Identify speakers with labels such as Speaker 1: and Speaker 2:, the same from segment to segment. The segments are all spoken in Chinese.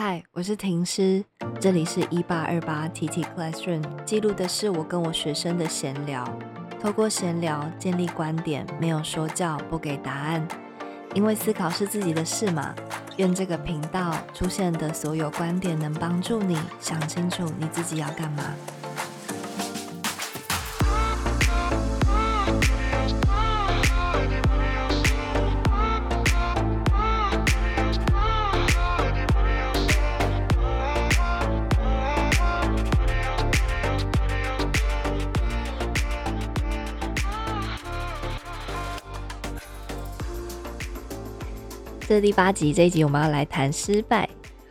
Speaker 1: 嗨，我是婷师，这里是一八二八 TT Classroom，记录的是我跟我学生的闲聊。透过闲聊建立观点，没有说教，不给答案。因为思考是自己的事嘛。愿这个频道出现的所有观点能帮助你想清楚你自己要干嘛。是第八集，这一集我们要来谈失败。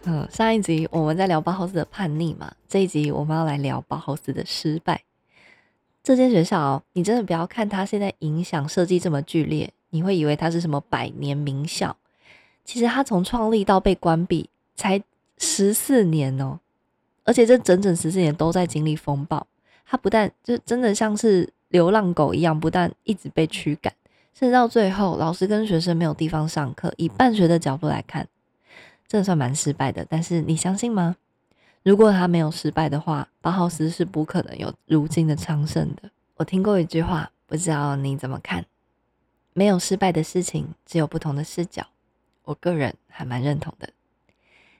Speaker 1: 嗯，上一集我们在聊包豪斯的叛逆嘛，这一集我们要来聊包豪斯的失败。这间学校，你真的不要看它现在影响设计这么剧烈，你会以为它是什么百年名校。其实它从创立到被关闭才十四年哦，而且这整整十四年都在经历风暴。它不但就真的像是流浪狗一样，不但一直被驱赶。甚至到最后，老师跟学生没有地方上课。以办学的角度来看，这算蛮失败的。但是你相信吗？如果他没有失败的话，包豪斯是不可能有如今的昌盛的。我听过一句话，不知道你怎么看？没有失败的事情，只有不同的视角。我个人还蛮认同的。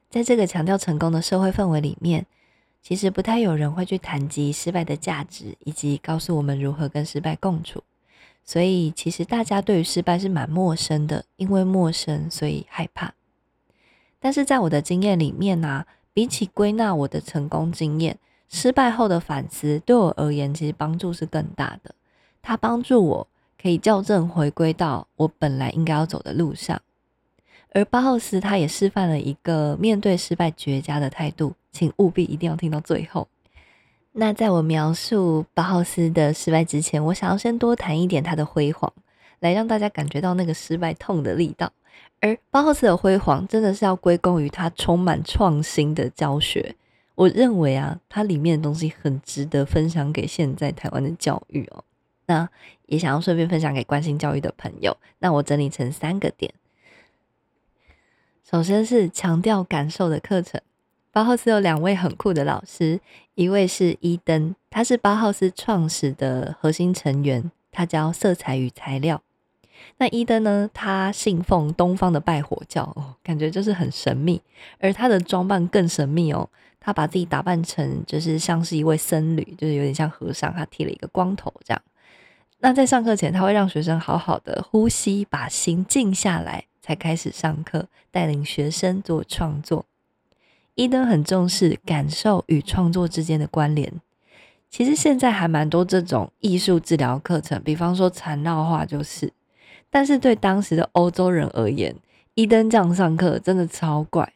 Speaker 1: 在这个强调成功的社会氛围里面，其实不太有人会去谈及失败的价值，以及告诉我们如何跟失败共处。所以，其实大家对于失败是蛮陌生的，因为陌生，所以害怕。但是在我的经验里面呢，比起归纳我的成功经验，失败后的反思对我而言，其实帮助是更大的。它帮助我可以校正，回归到我本来应该要走的路上。而巴赫斯他也示范了一个面对失败绝佳的态度，请务必一定要听到最后。那在我描述包豪斯的失败之前，我想要先多谈一点他的辉煌，来让大家感觉到那个失败痛的力道。而包豪斯的辉煌，真的是要归功于他充满创新的教学。我认为啊，它里面的东西很值得分享给现在台湾的教育哦。那也想要顺便分享给关心教育的朋友。那我整理成三个点，首先是强调感受的课程。包豪斯有两位很酷的老师，一位是伊登，他是包豪斯创始的核心成员，他教色彩与材料。那伊登呢，他信奉东方的拜火教，感觉就是很神秘，而他的装扮更神秘哦，他把自己打扮成就是像是一位僧侣，就是有点像和尚，他剃了一个光头这样。那在上课前，他会让学生好好的呼吸，把心静下来，才开始上课，带领学生做创作。伊登很重视感受与创作之间的关联。其实现在还蛮多这种艺术治疗课程，比方说缠绕画就是。但是对当时的欧洲人而言，伊登这样上课真的超怪。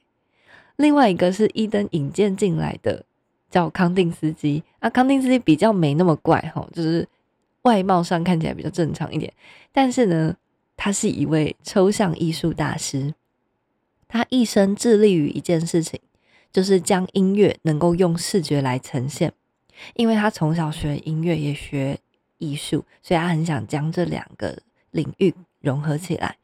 Speaker 1: 另外一个是伊登引荐进来的，叫康定斯基。啊，康定斯基比较没那么怪哈，就是外貌上看起来比较正常一点。但是呢，他是一位抽象艺术大师，他一生致力于一件事情。就是将音乐能够用视觉来呈现，因为他从小学音乐也学艺术，所以他很想将这两个领域融合起来。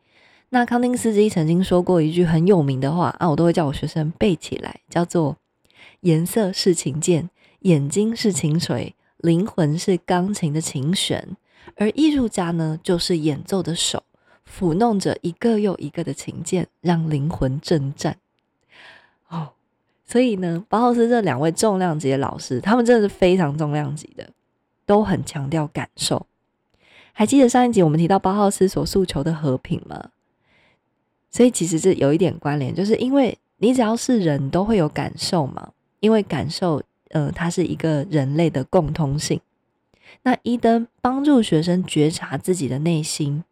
Speaker 1: 那康定斯基曾经说过一句很有名的话啊，我都会叫我学生背起来，叫做“颜色是琴键，眼睛是琴锤，灵魂是钢琴的琴弦，而艺术家呢，就是演奏的手，抚弄着一个又一个的琴键，让灵魂震颤。”所以呢，包豪斯这两位重量级的老师，他们真的是非常重量级的，都很强调感受。还记得上一集我们提到包豪斯所诉求的和平吗？所以其实是有一点关联，就是因为你只要是人都会有感受嘛，因为感受，呃，它是一个人类的共通性。那伊登帮助学生觉察自己的内心，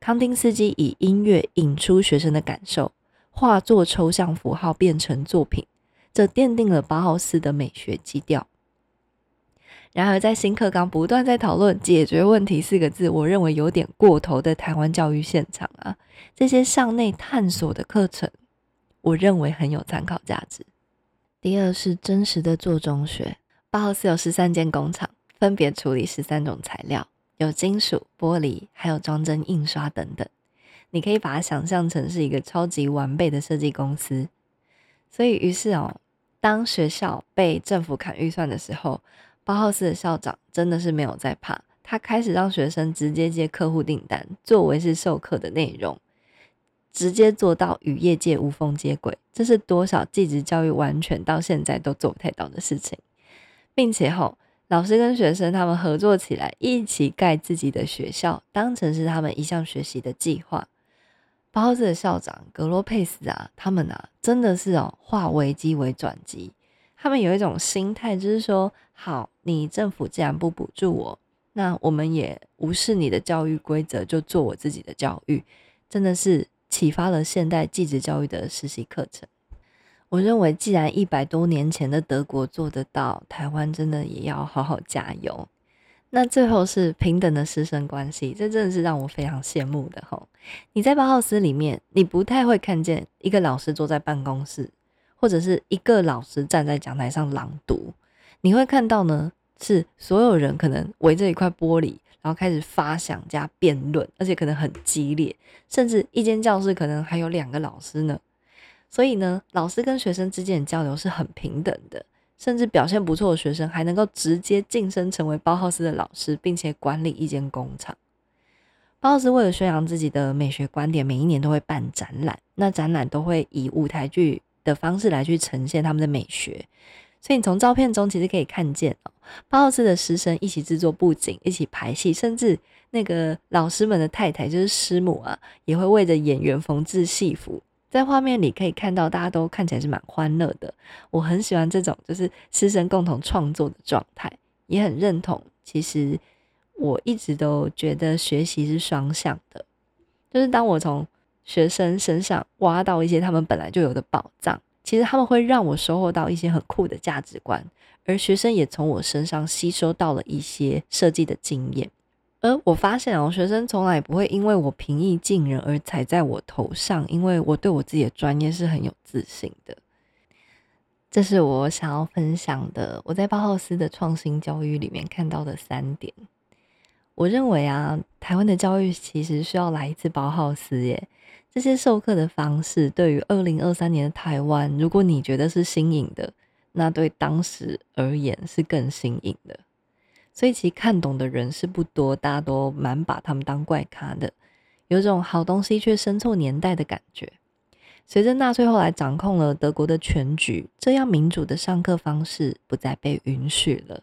Speaker 1: 康丁斯基以音乐引出学生的感受，化作抽象符号变成作品。这奠定了包豪斯的美学基调。然而，在新课纲不断在讨论“解决问题”四个字，我认为有点过头的台湾教育现场啊，这些向内探索的课程，我认为很有参考价值。第二是真实的做中学，包豪斯有十三间工厂，分别处理十三种材料，有金属、玻璃，还有装帧印刷等等。你可以把它想象成是一个超级完备的设计公司。所以于是哦，当学校被政府砍预算的时候，包浩斯的校长真的是没有在怕，他开始让学生直接接客户订单，作为是授课的内容，直接做到与业界无缝接轨。这是多少技职教育完全到现在都做不太到的事情，并且吼。老师跟学生他们合作起来，一起盖自己的学校，当成是他们一项学习的计划。包子的校长格罗佩斯啊，他们啊，真的是哦，化危机为转机。他们有一种心态，就是说，好，你政府既然不补助我，那我们也无视你的教育规则，就做我自己的教育。真的是启发了现代继职教育的实习课程。我认为，既然一百多年前的德国做得到，台湾真的也要好好加油。那最后是平等的师生关系，这真的是让我非常羡慕的吼。你在包浩斯里面，你不太会看见一个老师坐在办公室，或者是一个老师站在讲台上朗读，你会看到呢，是所有人可能围着一块玻璃，然后开始发想加辩论，而且可能很激烈，甚至一间教室可能还有两个老师呢。所以呢，老师跟学生之间的交流是很平等的，甚至表现不错的学生还能够直接晋升成为包浩斯的老师，并且管理一间工厂。包浩斯为了宣扬自己的美学观点，每一年都会办展览，那展览都会以舞台剧的方式来去呈现他们的美学。所以你从照片中其实可以看见哦，包浩斯的师生一起制作布景，一起排戏，甚至那个老师们的太太就是师母啊，也会为着演员缝制戏服。在画面里可以看到，大家都看起来是蛮欢乐的。我很喜欢这种就是师生共同创作的状态，也很认同。其实我一直都觉得学习是双向的，就是当我从学生身上挖到一些他们本来就有的宝藏，其实他们会让我收获到一些很酷的价值观，而学生也从我身上吸收到了一些设计的经验。我发现哦，学生从来不会因为我平易近人而踩在我头上，因为我对我自己的专业是很有自信的。这是我想要分享的，我在包浩斯的创新教育里面看到的三点。我认为啊，台湾的教育其实需要来一次包浩斯耶。这些授课的方式对于二零二三年的台湾，如果你觉得是新颖的，那对当时而言是更新颖的。所以其实看懂的人是不多，大家都蛮把他们当怪咖的，有种好东西却生错年代的感觉。随着纳粹后来掌控了德国的全局，这样民主的上课方式不再被允许了。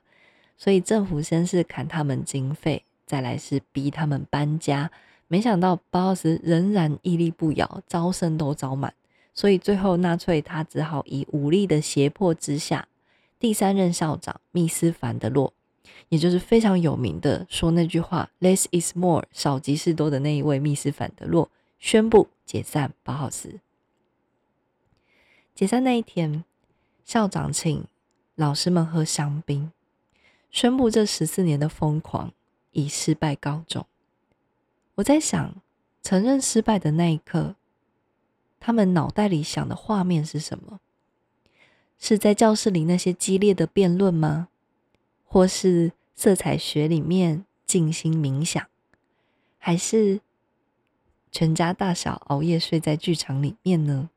Speaker 1: 所以政府先是砍他们经费，再来是逼他们搬家。没想到包奥斯仍然屹立不摇，招生都招满。所以最后纳粹他只好以武力的胁迫之下，第三任校长密斯凡德洛。也就是非常有名的说那句话 “less is more” 少即是多的那一位密斯凡德洛宣布解散巴豪斯。解散那一天，校长请老师们喝香槟，宣布这十四年的疯狂以失败告终。我在想，承认失败的那一刻，他们脑袋里想的画面是什么？是在教室里那些激烈的辩论吗？或是色彩学里面静心冥想，还是全家大小熬夜睡在剧场里面呢？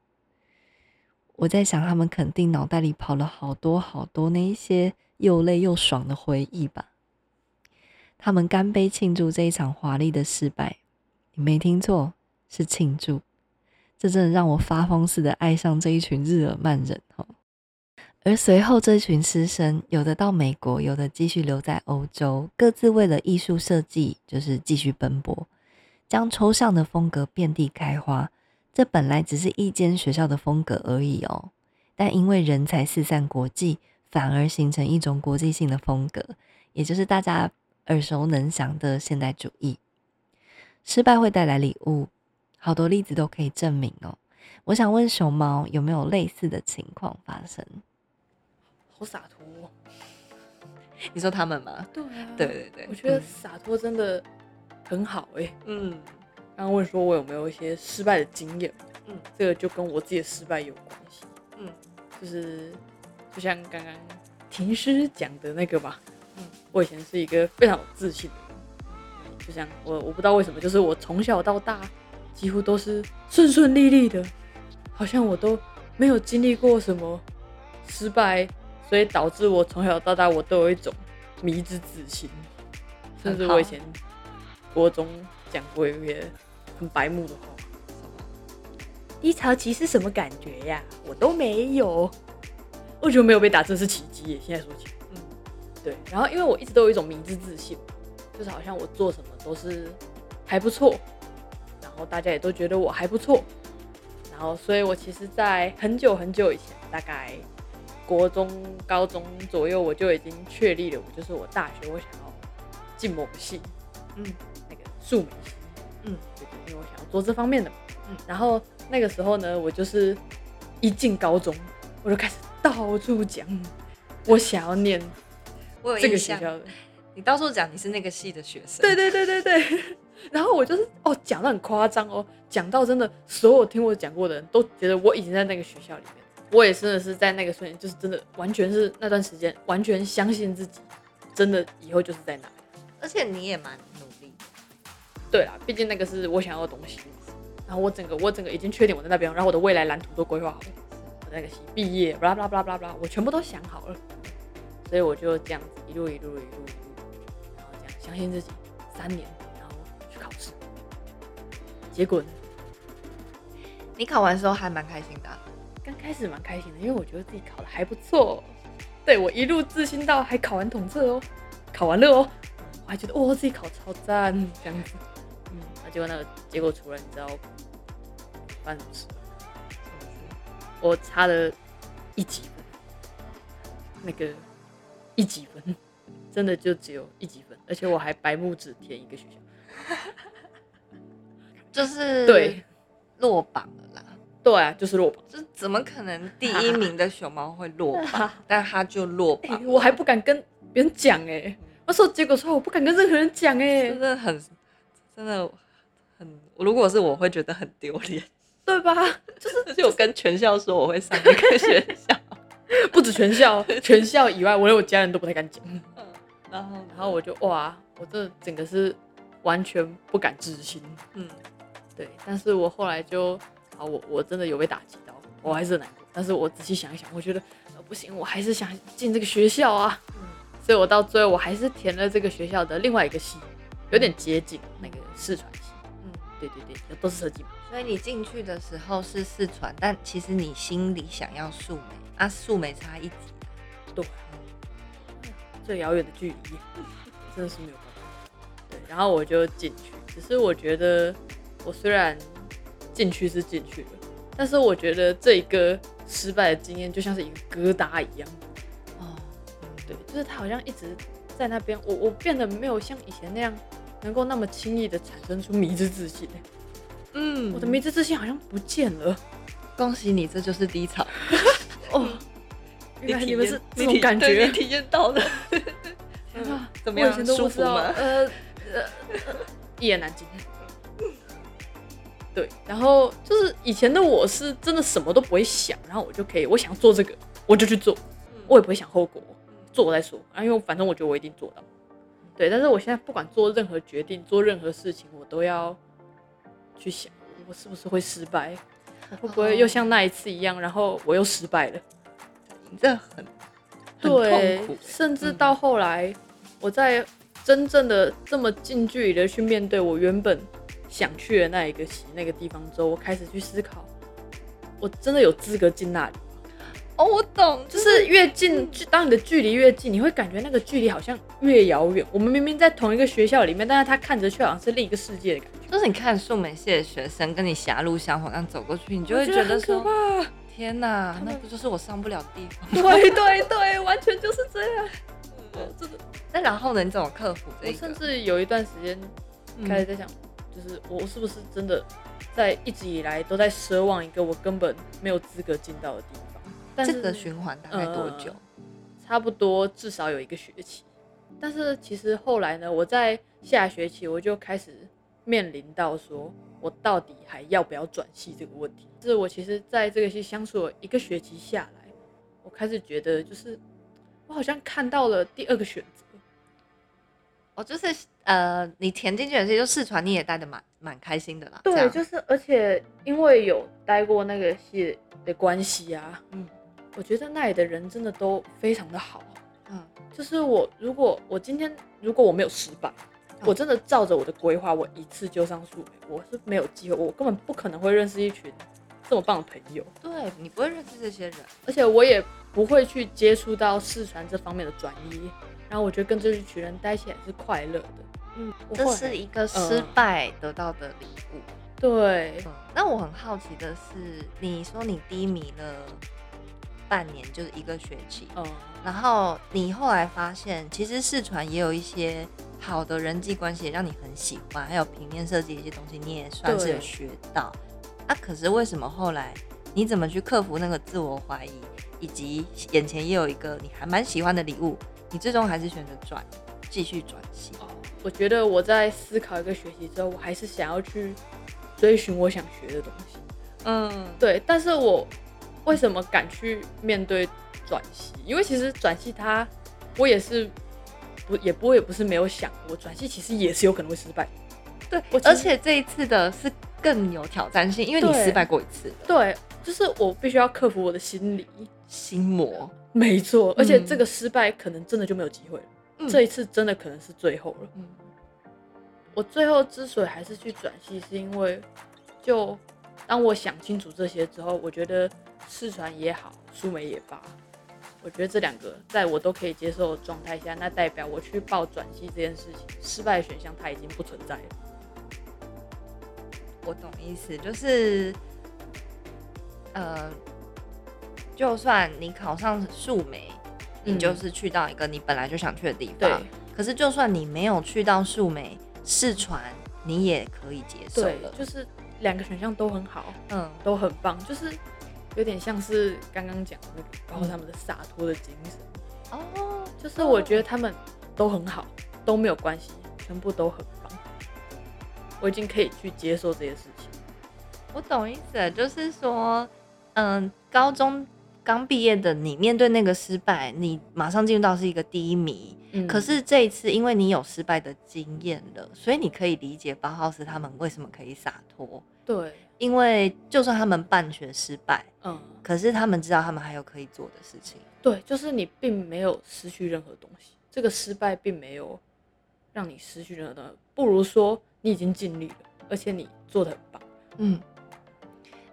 Speaker 1: 我在想，他们肯定脑袋里跑了好多好多那一些又累又爽的回忆吧。他们干杯庆祝这一场华丽的失败，你没听错，是庆祝。这真的让我发疯似的爱上这一群日耳曼人哈。而随后，这群师生有的到美国，有的继续留在欧洲，各自为了艺术设计，就是继续奔波，将抽象的风格遍地开花。这本来只是一间学校的风格而已哦，但因为人才四散国际，反而形成一种国际性的风格，也就是大家耳熟能详的现代主义。失败会带来礼物，好多例子都可以证明哦。我想问熊猫，有没有类似的情况发生？
Speaker 2: 好洒脱，
Speaker 1: 你说他们吗？
Speaker 2: 对啊，
Speaker 1: 对对对，
Speaker 2: 我觉得洒脱真的很好哎。嗯，刚刚问说我有没有一些失败的经验，嗯，这个就跟我自己的失败有关系。嗯，就是就像刚刚婷师讲的那个吧。嗯，我以前是一个非常有自信的人，就像我我不知道为什么，就是我从小到大几乎都是顺顺利利的，好像我都没有经历过什么失败，所以导致我从小到大我都有一种迷之自信。甚至我以前国中讲过一个很白目的话：“低潮期是什么感觉呀？我都没有。”我觉得没有被打真是奇迹耶！现在说起，嗯，对。然后因为我一直都有一种迷之自信，就是好像我做什么都是还不错，然后大家也都觉得我还不错。然后，所以我其实，在很久很久以前，大概国中、高中左右，我就已经确立了，我就是我大学我想要进某个系，嗯，那个数美系，嗯，对对，因为我想要做这方面的，嗯。然后那个时候呢，我就是一进高中，我就开始到处讲，我想要念这个学校的。
Speaker 1: 你到处讲你是那个系的学生，
Speaker 2: 对对对对对。然后我就是哦，讲的很夸张哦，讲到真的所有听我讲过的人都觉得我已经在那个学校里面，我也真的是在那个瞬间，就是真的完全是那段时间完全相信自己，真的以后就是在那。
Speaker 1: 而且你也蛮努力。
Speaker 2: 对啦，毕竟那个是我想要的东西。然后我整个我整个已经确定我在那边，然后我的未来蓝图都规划好了，我那个系毕业，巴拉巴拉巴拉巴拉，我全部都想好了。所以我就这样子一路一路一路一路，然后这样相信自己三年。然后去考试结果呢？
Speaker 1: 你考完时候还蛮开心的。
Speaker 2: 刚开始蛮开心的，因为我觉得自己考的还不错。对我一路自信到还考完统测哦，考完了哦，我还觉得哦自己考超赞这样子。嗯，那结果那个结果出来，你知道发生什么事？我差了一级分，那个一级分真的就只有一级分，而且我还白木指填一个学校。
Speaker 1: 就是
Speaker 2: 对
Speaker 1: 落榜了啦，
Speaker 2: 对啊，就是落榜，
Speaker 1: 这怎么可能第一名的熊猫会落榜？但他就落榜，
Speaker 2: 我还不敢跟别人讲哎，那时候结果出来，我不敢跟任何人讲哎，
Speaker 1: 真的很，真的很，如果是我会觉得很丢脸，
Speaker 2: 对吧？就是
Speaker 1: 就跟全校说我会上那个学校，
Speaker 2: 不止全校，全校以外，我连我家人都不太敢讲。嗯，然后然后我就哇，我这整个是完全不敢置信，嗯。对，但是我后来就，啊，我我真的有被打击到，我还是难过。但是我仔细想一想，我觉得，呃，不行，我还是想进这个学校啊。嗯。所以我到最后我还是填了这个学校的另外一个系，有点接近那个四传系。嗯，对对对，都是设计嘛。
Speaker 1: 所以你进去的时候是四传，但其实你心里想要素美，啊，素美差一级。
Speaker 2: 对。最遥远的距离，真的是没有办法。对，然后我就进去，只是我觉得。我虽然进去是进去了，但是我觉得这一个失败的经验就像是一个疙瘩一样。哦，对，就是他好像一直在那边，我我变得没有像以前那样能够那么轻易的产生出迷之自信。嗯，我的迷之自信好像不见了。
Speaker 1: 恭喜你，这就是低潮。
Speaker 2: 哦，原来你们是这种感觉，
Speaker 1: 体验到了。怎么样？舒服吗？呃呃，
Speaker 2: 一言难尽。对，然后就是以前的我是真的什么都不会想，然后我就可以，我想做这个我就去做，我也不会想后果，做再说啊，因为反正我觉得我一定做到。对，但是我现在不管做任何决定，做任何事情，我都要去想，我是不是会失败，会不会又像那一次一样，然后我又失败了，
Speaker 1: 这很对，
Speaker 2: 甚至到后来，我在真正的这么近距离的去面对我原本。想去的那一个那个地方之后，我开始去思考，我真的有资格进那里
Speaker 1: 哦，我懂，
Speaker 2: 就是越近，当你的距离越近，你会感觉那个距离好像越遥远。我们明明在同一个学校里面，但是他看着却好像是另一个世界的感觉。
Speaker 1: 就是你看数美系的学生跟你狭路相逢，这样走过去，你就会觉得说，天呐，那不就是我上不了的地方？
Speaker 2: 对对对，完全就是这样。
Speaker 1: 真的。那然后呢？你怎么克服这
Speaker 2: 个？我甚至有一段时间开始在想。就是我是不是真的在一直以来都在奢望一个我根本没有资格进到的地方？
Speaker 1: 这个循环大概多久？
Speaker 2: 差不多至少有一个学期。但是其实后来呢，我在下学期我就开始面临到说我到底还要不要转系这个问题。就是我其实在这个系相处了一个学期下来，我开始觉得就是我好像看到了第二个选择。
Speaker 1: 哦，就是呃，你填进去的时候，就试传你也待的蛮蛮开心的啦。
Speaker 2: 对，就是而且因为有待过那个系的关系啊，嗯，我觉得那里的人真的都非常的好。嗯，就是我如果我今天如果我没有失败，我真的照着我的规划，我一次就上树莓，我是没有机会，我根本不可能会认识一群这么棒的朋友。
Speaker 1: 对你不会认识这些人，
Speaker 2: 而且我也不会去接触到四川这方面的专业。然后我觉得跟这一群人待起来是快乐的，
Speaker 1: 嗯，这是一个失败得到的礼物。
Speaker 2: 对，
Speaker 1: 那我很好奇的是，你说你低迷了半年，就是一个学期，嗯，然后你后来发现，其实视传也有一些好的人际关系，让你很喜欢，还有平面设计一些东西，你也算是有学到。啊，可是为什么后来你怎么去克服那个自我怀疑，以及眼前也有一个你还蛮喜欢的礼物？你最终还是选择转，继续转系。
Speaker 2: 我觉得我在思考一个学习之后，我还是想要去追寻我想学的东西。嗯，对。但是我为什么敢去面对转系？因为其实转系它，我也是不也不会也不是没有想过转系，其实也是有可能会失败。
Speaker 1: 对，而且这一次的是更有挑战性，因为你失败过一次。
Speaker 2: 对，就是我必须要克服我的心理
Speaker 1: 心魔。
Speaker 2: 没错，而且这个失败可能真的就没有机会了。这一次真的可能是最后了。嗯，我最后之所以还是去转系，是因为就当我想清楚这些之后，我觉得四传也好，苏梅也罢，我觉得这两个在我都可以接受的状态下，那代表我去报转系这件事情，失败的选项它已经不存在了。
Speaker 1: 我懂意思，就是呃。就算你考上树莓，你就是去到一个你本来就想去的地方。可是就算你没有去到树莓试传，你也可以接受了。
Speaker 2: 就是两个选项都很好，嗯，都很棒。就是有点像是刚刚讲的那个，包括他们的洒脱的精神。哦，就是我觉得他们都很好，都没有关系，全部都很棒。我已经可以去接受这些事情。
Speaker 1: 我懂意思，就是说，嗯，高中。刚毕业的你面对那个失败，你马上进入到是一个低迷。嗯，可是这一次因为你有失败的经验了，所以你可以理解八号是他们为什么可以洒脱。
Speaker 2: 对，
Speaker 1: 因为就算他们办学失败，嗯，可是他们知道他们还有可以做的事情。
Speaker 2: 对，就是你并没有失去任何东西，这个失败并没有让你失去任何东西，不如说你已经尽力了，而且你做的很棒。嗯，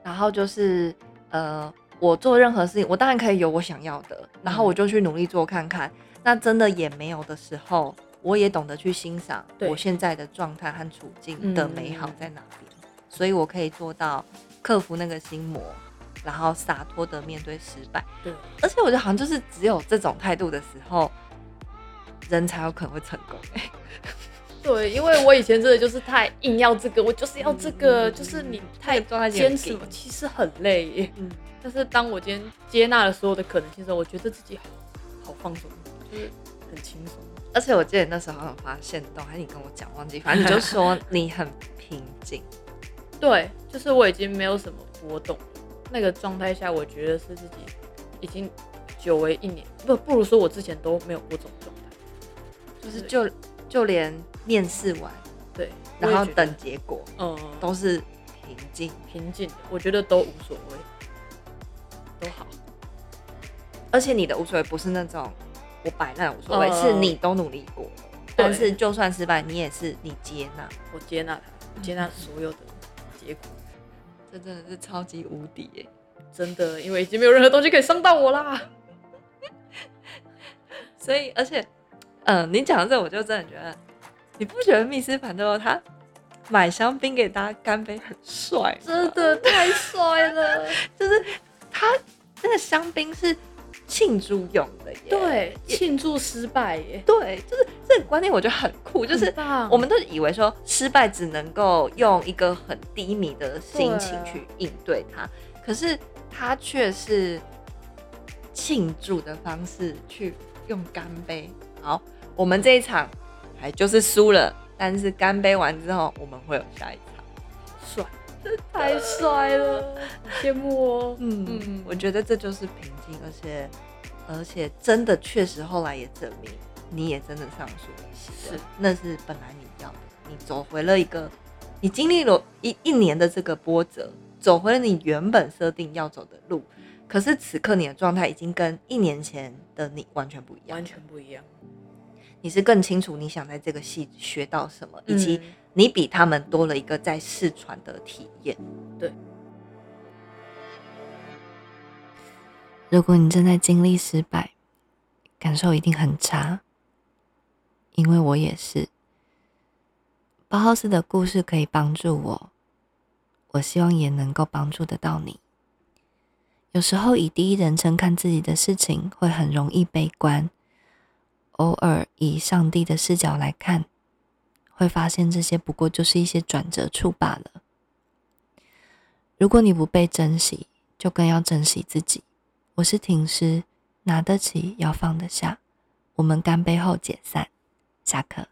Speaker 1: 然后就是呃。我做任何事情，我当然可以有我想要的，然后我就去努力做看看。那真的也没有的时候，我也懂得去欣赏我现在的状态和处境的美好在哪边，所以我可以做到克服那个心魔，然后洒脱的面对失败。
Speaker 2: 对，
Speaker 1: 而且我觉得好像就是只有这种态度的时候，人才有可能会成功。
Speaker 2: 对，因为我以前真的就是太硬要这个，我就是要这个，就是你太坚持，其实很累。嗯。但是当我今天接纳了所有的可能性之后，我觉得自己好好放松，就是很轻松。
Speaker 1: 而且我记得那时候好像发现到，还是你跟我讲忘记，反正你就 说你很平静。
Speaker 2: 对，就是我已经没有什么波动，那个状态下，我觉得是自己已经久违一年，不不如说我之前都没有过这种状态，
Speaker 1: 就是就就连面试完，
Speaker 2: 对，
Speaker 1: 然后等结果，嗯，都是平静。
Speaker 2: 平静的，我觉得都无所谓。都好，
Speaker 1: 而且你的无所谓不是那种我摆烂无所谓，是你都努力过，但是就算失败，你也是你接纳，
Speaker 2: 我接纳他，接纳所有的结果，
Speaker 1: 这真的是超级无敌耶！
Speaker 2: 真的，因为已经没有任何东西可以伤到我啦。
Speaker 1: 所以，而且，嗯，你讲到这，我就真的觉得，你不觉得密斯潘多他买香槟给大家干杯很帅？
Speaker 2: 真的太帅了，
Speaker 1: 就是。他那个香槟是庆祝用的耶，
Speaker 2: 对，庆祝失败耶，
Speaker 1: 对，就是这个观念我觉得很酷，就是我们都以为说失败只能够用一个很低迷的心情去应对它，可是他却是庆祝的方式去用干杯。好，我们这一场还就是输了，但是干杯完之后我们会有下一场，
Speaker 2: 帅。太帅了，羡慕哦。嗯
Speaker 1: 嗯，我觉得这就是平静，而且而且真的确实后来也证明，
Speaker 3: 你也真的上树是，那是本来你要的，你走回了一个，你经历了一一年的这个波折，走回了你原本设定要走的路。可是此刻你的状态已经跟一年前的你完全不一样，
Speaker 2: 完全不一样。
Speaker 3: 你是更清楚你想在这个戏学到什么，以及你比他们多了一个在试传的体验。
Speaker 2: 对。
Speaker 1: 如果你正在经历失败，感受一定很差，因为我也是。包豪斯的故事可以帮助我，我希望也能够帮助得到你。有时候以第一人称看自己的事情，会很容易悲观；偶尔以上帝的视角来看，会发现这些不过就是一些转折处罢了。如果你不被珍惜，就更要珍惜自己。我是停尸，拿得起要放得下。我们干杯后解散，下课。